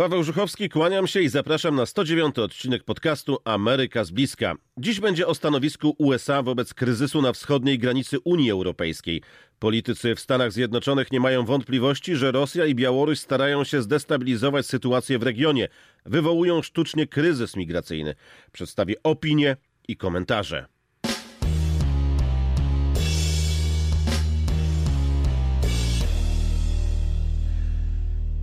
Paweł Żuchowski, kłaniam się i zapraszam na 109 odcinek podcastu Ameryka z bliska. Dziś będzie o stanowisku USA wobec kryzysu na wschodniej granicy Unii Europejskiej. Politycy w Stanach Zjednoczonych nie mają wątpliwości, że Rosja i Białoruś starają się zdestabilizować sytuację w regionie. Wywołują sztucznie kryzys migracyjny. Przedstawię opinie i komentarze.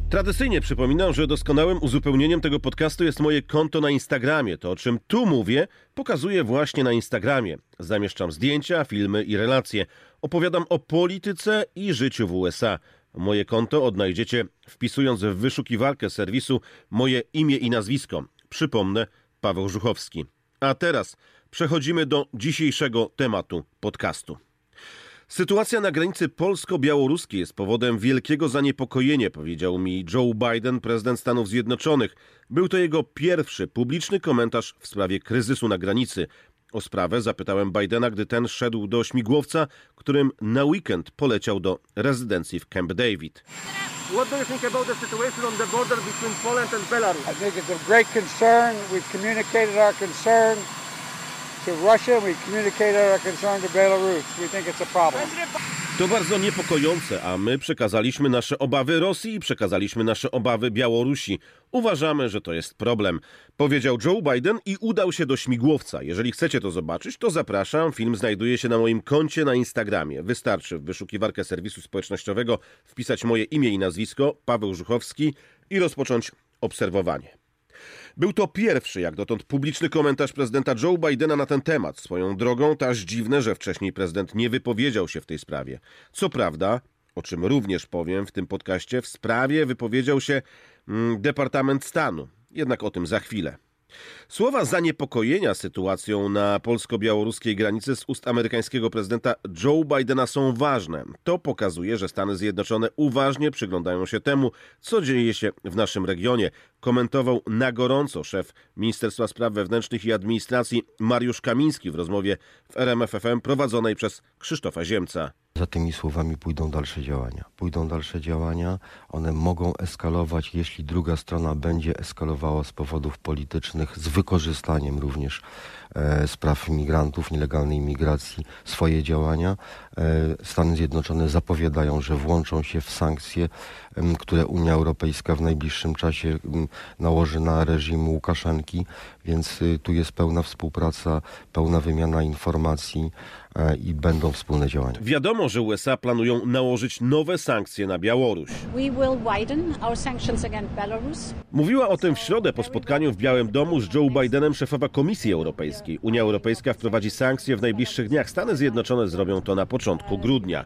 Tradycyjnie przypominam, że doskonałym uzupełnieniem tego podcastu jest moje konto na Instagramie. To, o czym tu mówię, pokazuję właśnie na Instagramie. Zamieszczam zdjęcia, filmy i relacje. Opowiadam o polityce i życiu w USA. Moje konto odnajdziecie wpisując w wyszukiwarkę serwisu moje imię i nazwisko. Przypomnę, Paweł Żuchowski. A teraz przechodzimy do dzisiejszego tematu podcastu. Sytuacja na granicy polsko-białoruskiej jest powodem wielkiego zaniepokojenia, powiedział mi Joe Biden, prezydent Stanów Zjednoczonych. Był to jego pierwszy publiczny komentarz w sprawie kryzysu na granicy. O sprawę zapytałem Bidena, gdy ten szedł do śmigłowca, którym na weekend poleciał do rezydencji w Camp David. What do you think about the situation on the border between Poland and Belarus? I think it's a great concern. We've communicated our concern to Russia. We our concern to Belarus. We think it's a problem. To bardzo niepokojące, a my przekazaliśmy nasze obawy Rosji i przekazaliśmy nasze obawy Białorusi. Uważamy, że to jest problem, powiedział Joe Biden i udał się do śmigłowca. Jeżeli chcecie to zobaczyć, to zapraszam. Film znajduje się na moim koncie na Instagramie. Wystarczy w wyszukiwarkę serwisu społecznościowego wpisać moje imię i nazwisko, Paweł Żuchowski i rozpocząć obserwowanie. Był to pierwszy jak dotąd publiczny komentarz prezydenta Joe Bidena na ten temat. Swoją drogą to aż dziwne, że wcześniej prezydent nie wypowiedział się w tej sprawie. Co prawda, o czym również powiem w tym podcaście, w sprawie wypowiedział się mm, Departament Stanu. Jednak o tym za chwilę. Słowa zaniepokojenia sytuacją na polsko-białoruskiej granicy z ust amerykańskiego prezydenta Joe Bidena są ważne. To pokazuje, że Stany Zjednoczone uważnie przyglądają się temu, co dzieje się w naszym regionie. Komentował na gorąco szef Ministerstwa Spraw Wewnętrznych i Administracji Mariusz Kamiński w rozmowie w RMFFM prowadzonej przez Krzysztofa Ziemca. Za tymi słowami pójdą dalsze działania. Pójdą dalsze działania, one mogą eskalować, jeśli druga strona będzie eskalowała z powodów politycznych, z wykorzystaniem również e, spraw imigrantów, nielegalnej imigracji, swoje działania. E, Stany Zjednoczone zapowiadają, że włączą się w sankcje, em, które Unia Europejska w najbliższym czasie em, nałoży na reżim Łukaszenki, więc y, tu jest pełna współpraca, pełna wymiana informacji i będą wspólne działania. Wiadomo, że USA planują nałożyć nowe sankcje na Białoruś. We will widen our sanctions against Belarus. Mówiła o tym w środę po spotkaniu w Białym Domu z Joe Bidenem szefowa Komisji Europejskiej. Unia Europejska wprowadzi sankcje w najbliższych dniach. Stany Zjednoczone zrobią to na początku grudnia.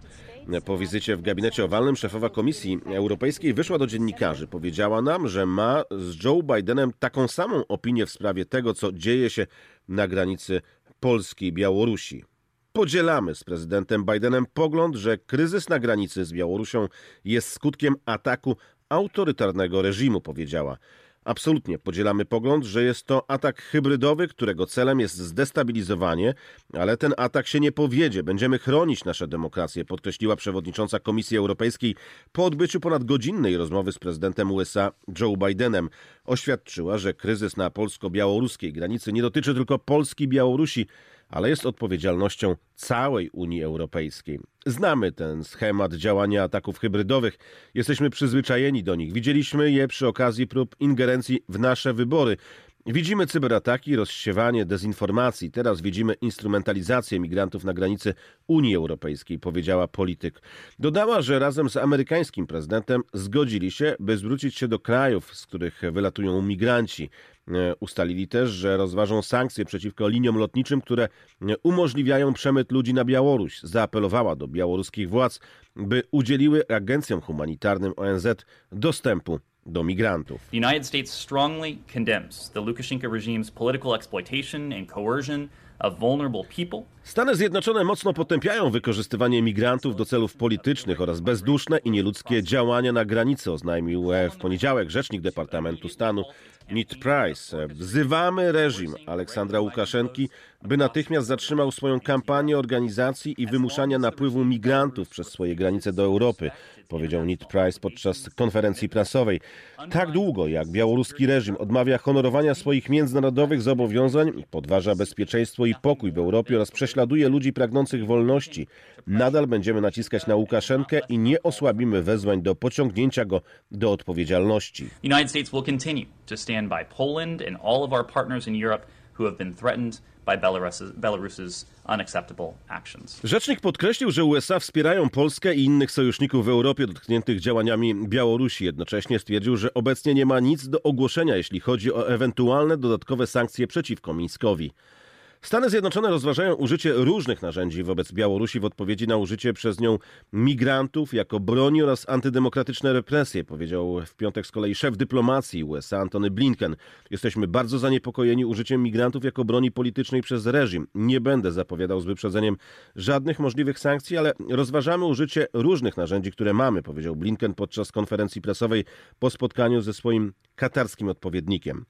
Po wizycie w gabinecie owalnym szefowa Komisji Europejskiej wyszła do dziennikarzy. Powiedziała nam, że ma z Joe Bidenem taką samą opinię w sprawie tego, co dzieje się na granicy Polski i Białorusi. Podzielamy z prezydentem Bidenem pogląd, że kryzys na granicy z Białorusią jest skutkiem ataku autorytarnego reżimu, powiedziała. Absolutnie podzielamy pogląd, że jest to atak hybrydowy, którego celem jest zdestabilizowanie, ale ten atak się nie powiedzie. Będziemy chronić nasze demokracje, podkreśliła przewodnicząca Komisji Europejskiej po odbyciu ponadgodzinnej rozmowy z prezydentem USA Joe Bidenem. Oświadczyła, że kryzys na polsko-białoruskiej granicy nie dotyczy tylko Polski i Białorusi, ale jest odpowiedzialnością całej Unii Europejskiej. Znamy ten schemat działania ataków hybrydowych, jesteśmy przyzwyczajeni do nich. Widzieliśmy je przy okazji prób ingerencji w nasze wybory. Widzimy cyberataki, rozsiewanie dezinformacji. Teraz widzimy instrumentalizację migrantów na granicy Unii Europejskiej, powiedziała polityk. Dodała, że razem z amerykańskim prezydentem zgodzili się, by zwrócić się do krajów, z których wylatują migranci. E, Ustalili też, że rozważą sankcje przeciwko liniom lotniczym, które umożliwiają przemyt ludzi na Białoruś. Zaapelowała do białoruskich władz, by udzieliły agencjom humanitarnym ONZ dostępu do migrantów. The United States strongly condemns the Lukashenko regime's political exploitation and coercion Stany Zjednoczone mocno potępiają wykorzystywanie migrantów do celów politycznych oraz bezduszne i nieludzkie działania na granicy, oznajmił e, w poniedziałek rzecznik Departamentu Stanu Ned Price. Wzywamy reżim Aleksandra Łukaszenki, by natychmiast zatrzymał swoją kampanię organizacji i wymuszania napływu migrantów przez swoje granice do Europy, powiedział Ned Price podczas konferencji prasowej. Tak długo jak białoruski reżim odmawia honorowania swoich międzynarodowych zobowiązań, podważa bezpieczeństwo i pokój w Europie oraz prześladuje ludzi pragnących wolności, nadal będziemy naciskać na Łukaszenkę i nie osłabimy wezwań do pociągnięcia go do odpowiedzialności. United States will continue to stand by Poland and all of our partners in Europe who have been threatened by Belarus's, unacceptable actions. Rzecznik podkreślił, że USA wspierają Polskę i innych sojuszników w Europie dotkniętych działaniami Białorusi. Jednocześnie stwierdził, że obecnie nie ma nic do ogłoszenia, jeśli chodzi o ewentualne dodatkowe sankcje przeciwko Mińskowi. Stany Zjednoczone rozważają użycie różnych narzędzi wobec Białorusi w odpowiedzi na użycie przez nią migrantów jako broni oraz antydemokratyczne represje, powiedział w piątek z kolei szef dyplomacji USA Antony Blinken. Jesteśmy bardzo zaniepokojeni użyciem migrantów jako broni politycznej przez reżim. Nie będę zapowiadał z wyprzedzeniem żadnych możliwych sankcji, ale rozważamy użycie różnych narzędzi, które mamy, powiedział Blinken podczas konferencji prasowej po spotkaniu ze swoim katarskim odpowiednikiem.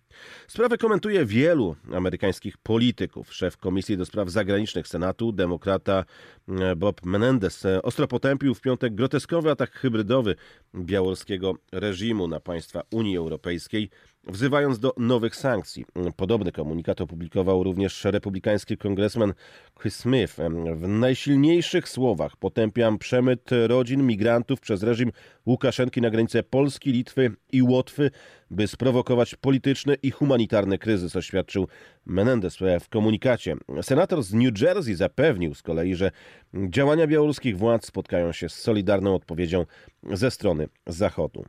Sprawę komentuje wielu amerykańskich polityków. Szef Komisji do Spraw Zagranicznych Senatu, demokrata e, Bob Menendez, e, ostro potępił w piątek groteskowy atak hybrydowy białoruskiego reżimu na państwa Unii Europejskiej, wzywając do nowych sankcji. Podobny komunikat opublikował również republikański kongresmen Chris Smith. W najsilniejszych słowach potępiam przemyt rodzin migrantów przez reżim Łukaszenki na granice Polski, Litwy i Łotwy, by sprowokować polityczny i humanitarny kryzys, oświadczył Menendez w komunikacie. Senator z New Jersey zapewnił z kolei, że działania białoruskich władz spotkają się z solidarną odpowiedzią ze strony Zachodu.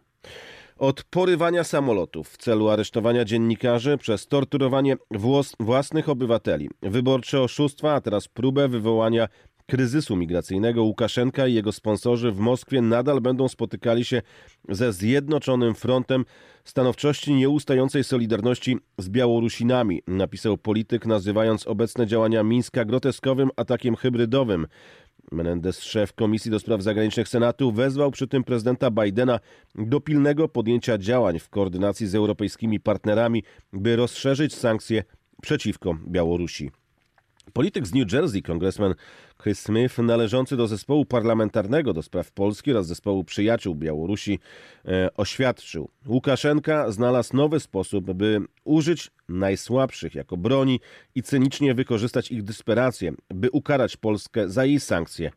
Od porywania samolotów w celu aresztowania dziennikarzy przez torturowanie włos- własnych obywateli, wyborcze oszustwa, a teraz próbę wywołania kryzysu migracyjnego Łukaszenka i jego sponsorzy w Moskwie nadal będą spotykali się ze Zjednoczonym Frontem Stanowczości Nieustającej Solidarności z Białorusinami, napisał polityk, nazywając obecne działania Mińska groteskowym atakiem hybrydowym. Menendez, szef Komisji do Spraw Zagranicznych Senatu, wezwał przy tym prezydenta Bidena do pilnego podjęcia działań w koordynacji z europejskimi partnerami, by rozszerzyć sankcje przeciwko Białorusi. Polityk z New Jersey, kongresmen Chris Smith, należący do zespołu parlamentarnego do spraw Polski oraz zespołu przyjaciół Białorusi, e, oświadczył: Łukaszenka znalazł nowy sposób, by użyć najsłabszych jako broni i cynicznie wykorzystać ich desperację, by ukarać Polskę za jej sankcje.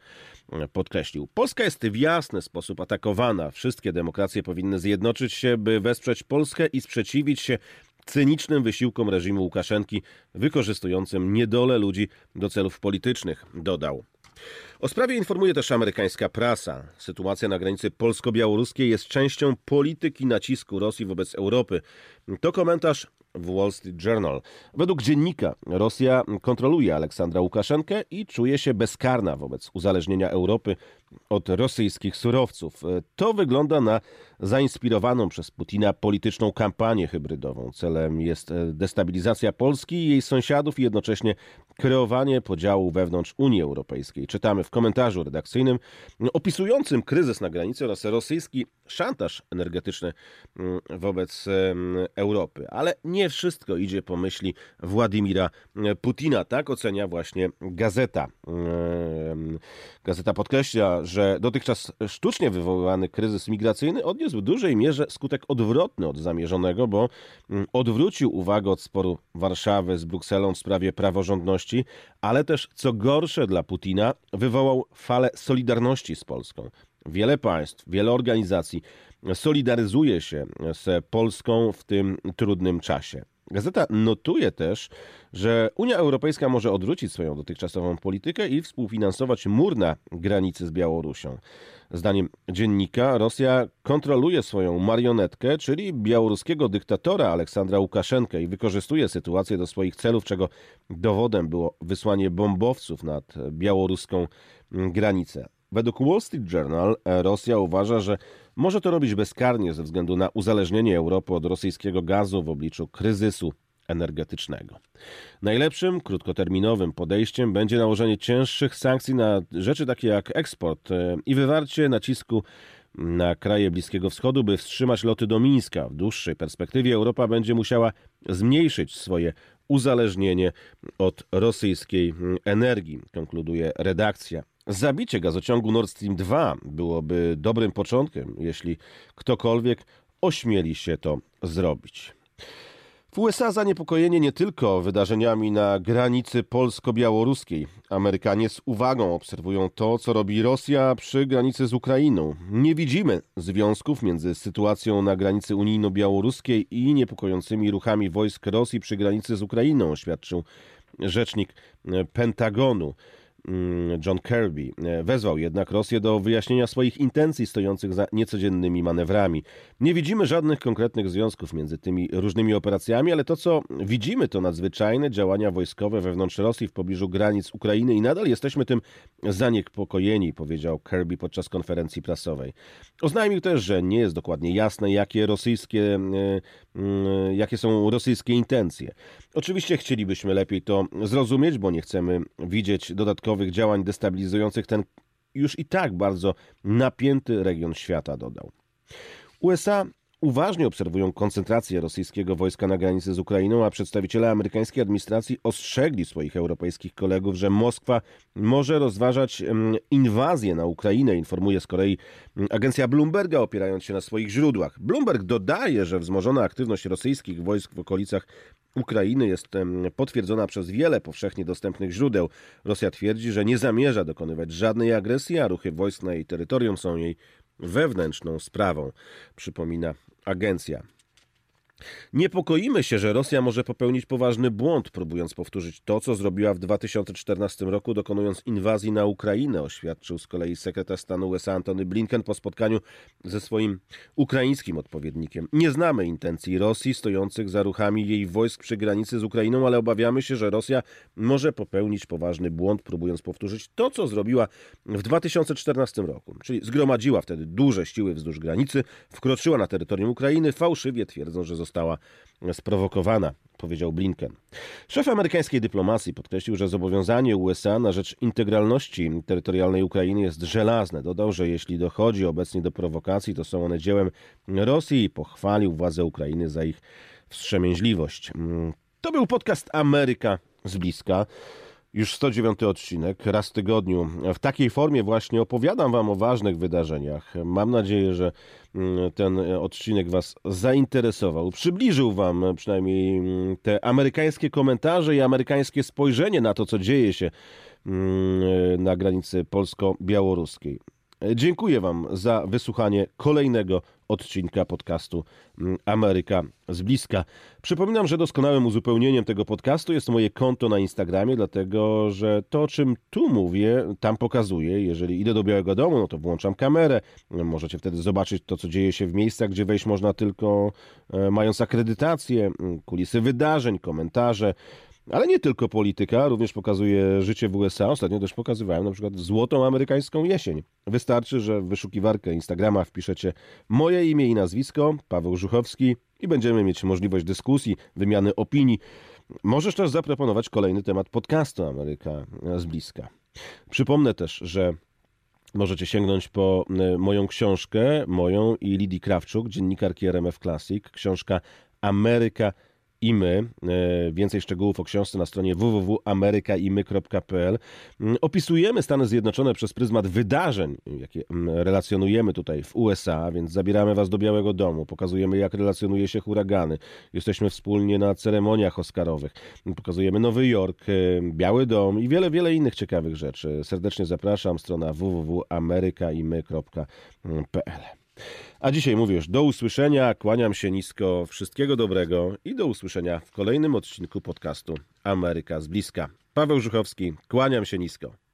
E, Podkreślił. Polska jest w jasny sposób atakowana. Wszystkie demokracje powinny zjednoczyć się, by wesprzeć Polskę i sprzeciwić się cynicznym wysiłkom reżimu Łukaszenki, wykorzystującym niedolę ludzi do celów politycznych, dodał. O sprawie informuje też amerykańska prasa. Sytuacja na granicy polsko-białoruskiej jest częścią polityki nacisku Rosji wobec Europy. To komentarz w Wall Street Journal. Według dziennika Rosja kontroluje Aleksandra Łukaszenkę i czuje się bezkarna wobec uzależnienia Europy od rosyjskich surowców. To wygląda na zainspirowaną przez Putina polityczną kampanię hybrydową. Celem jest destabilizacja Polski i jej sąsiadów i jednocześnie kreowanie podziału wewnątrz Unii Europejskiej. Czytamy w komentarzu redakcyjnym opisującym kryzys na granicy oraz rosyjski szantaż energetyczny mm, wobec Europy. Ale nie wszystko idzie po myśli Władimira Putina. Tak ocenia właśnie gazeta. Gazeta podkreśla, że dotychczas sztucznie wywoływany kryzys migracyjny odniósł w dużej mierze skutek odwrotny od zamierzonego, bo mm, odwrócił uwagę od sporu Warszawy z Brukselą w sprawie praworządności, ale też, co gorsze dla Putina, wywołał falę solidarności z Polską. Wiele państw, wiele organizacji solidaryzuje się z Polską w tym trudnym czasie. Gazeta notuje też, że Unia Europejska może odwrócić swoją dotychczasową politykę i współfinansować mur na granicy z Białorusią. Zdaniem dziennika Rosja kontroluje swoją marionetkę, czyli białoruskiego dyktatora Aleksandra Łukaszenkę i wykorzystuje sytuację do swoich celów, czego dowodem było wysłanie bombowców nad białoruską granicę. Według Wall Street Journal Rosja uważa, że może to robić bezkarnie ze względu na uzależnienie Europy od rosyjskiego gazu w obliczu kryzysu energetycznego. Najlepszym krótkoterminowym podejściem będzie nałożenie cięższych sankcji na rzeczy takie jak eksport e, i wywarcie nacisku na kraje Bliskiego Wschodu, by wstrzymać loty do Mińska. W dłuższej perspektywie Europa będzie musiała zmniejszyć swoje uzależnienie od rosyjskiej energii, konkluduje redakcja. Zabicie gazociągu Nord Stream 2 byłoby dobrym początkiem, jeśli ktokolwiek ośmieli się to zrobić. W USA zaniepokojenie nie tylko wydarzeniami na granicy polsko-białoruskiej. Amerykanie z uwagą obserwują to, co robi Rosja przy granicy z Ukrainą. Nie widzimy związków między sytuacją na granicy unijno-białoruskiej i niepokojącymi ruchami wojsk Rosji przy granicy z Ukrainą, oświadczył rzecznik Pentagonu. Mm, John Kirby e, wezwał jednak Rosję do wyjaśnienia swoich intencji stojących za niecodziennymi manewrami. Nie widzimy żadnych konkretnych związków między tymi różnymi operacjami, ale to co widzimy to nadzwyczajne działania wojskowe wewnątrz Rosji w pobliżu granic Ukrainy i nadal jesteśmy tym zaniepokojeni, powiedział Kirby podczas konferencji prasowej. Oznajmił też, że nie jest dokładnie jasne, jakie rosyjskie, e, mm, jakie są rosyjskie intencje. Oczywiście chcielibyśmy lepiej to zrozumieć, bo nie chcemy widzieć dodatkowych działań destabilizujących ten już i tak bardzo napięty region świata, dodał. USA uważnie obserwują koncentrację rosyjskiego wojska na granicy z Ukrainą, a przedstawiciele amerykańskiej administracji ostrzegli swoich europejskich kolegów, że Moskwa może rozważać mm, inwazję na Ukrainę, informuje z kolei mm, agencja Bloomberga, opierając się na swoich źródłach. Bloomberg dodaje, że wzmożona aktywność rosyjskich wojsk w okolicach Ukrainy jest potwierdzona przez wiele powszechnie dostępnych źródeł. Rosja twierdzi, że nie zamierza dokonywać żadnej agresji, a ruchy wojsk na jej terytorium są jej wewnętrzną sprawą, przypomina agencja. Niepokoimy się, że Rosja może popełnić poważny błąd, próbując powtórzyć to, co zrobiła w 2014 roku, dokonując inwazji na Ukrainę, oświadczył z kolei sekretarz stanu USA Antony Blinken po spotkaniu ze swoim ukraińskim odpowiednikiem. Nie znamy intencji Rosji stojących za ruchami jej wojsk przy granicy z Ukrainą, ale obawiamy się, że Rosja może popełnić poważny błąd, próbując powtórzyć to, co zrobiła w 2014 roku. Czyli zgromadziła wtedy duże siły wzdłuż granicy, wkroczyła na terytorium Ukrainy, fałszywie twierdząc, że została sprowokowana, powiedział Blinken. Szef amerykańskiej dyplomacji podkreślił, że zobowiązanie USA na rzecz integralności terytorialnej Ukrainy jest żelazne. Dodał, że jeśli dochodzi obecnie do prowokacji, to są one dziełem Rosji i pochwalił władze Ukrainy za ich wstrzemięźliwość. To był podcast Ameryka z bliska. Już 109 odcinek, raz w tygodniu. W takiej formie właśnie opowiadam Wam o ważnych wydarzeniach. Mam nadzieję, że mm, ten odcinek Was zainteresował. Przybliżył Wam przynajmniej mm, te amerykańskie komentarze i amerykańskie spojrzenie na to, co dzieje się mm, na granicy polsko-białoruskiej. Dziękuję Wam za wysłuchanie kolejnego odcinka podcastu mm, Ameryka z bliska. Przypominam, że doskonałym uzupełnieniem tego podcastu jest moje konto na Instagramie, dlatego że to, o czym tu mówię, tam pokazuję. Jeżeli idę do Białego Domu, no to włączam kamerę. Możecie wtedy zobaczyć to, co dzieje się w miejscach, gdzie wejść można tylko e, mając akredytację, kulisy wydarzeń, komentarze. Ale nie tylko polityka, również pokazuje życie w USA. Ostatnio też pokazywałem na przykład złotą amerykańską jesień. Wystarczy, że w wyszukiwarkę Instagrama wpiszecie moje imię i nazwisko, Paweł Żuchowski i będziemy mieć możliwość dyskusji, wymiany opinii. Możesz też zaproponować kolejny temat podcastu Ameryka z bliska. Przypomnę też, że Możecie sięgnąć po e, moją książkę, moją i Lidii Krawczuk, dziennikarki RMF Classic, książka Ameryka i my. E, Więcej szczegółów o książce na stronie www.amerykaimy.pl. Mm, Opisujemy Stany Zjednoczone przez pryzmat wydarzeń, jakie mm, relacjonujemy tutaj w USA, więc zabieramy Was do Białego Domu, pokazujemy jak relacjonuje się huragany. Jesteśmy wspólnie na ceremoniach oscarowych. Pokazujemy Nowy Jork, e, Biały Dom i wiele, wiele innych ciekawych rzeczy. Serdecznie zapraszam, strona www.amerykaimy.pl. A dzisiaj mówię już do usłyszenia, kłaniam się nisko, wszystkiego dobrego i do usłyszenia w kolejnym odcinku podcastu Ameryka z bliska. Paweł Żuchowski, kłaniam się nisko.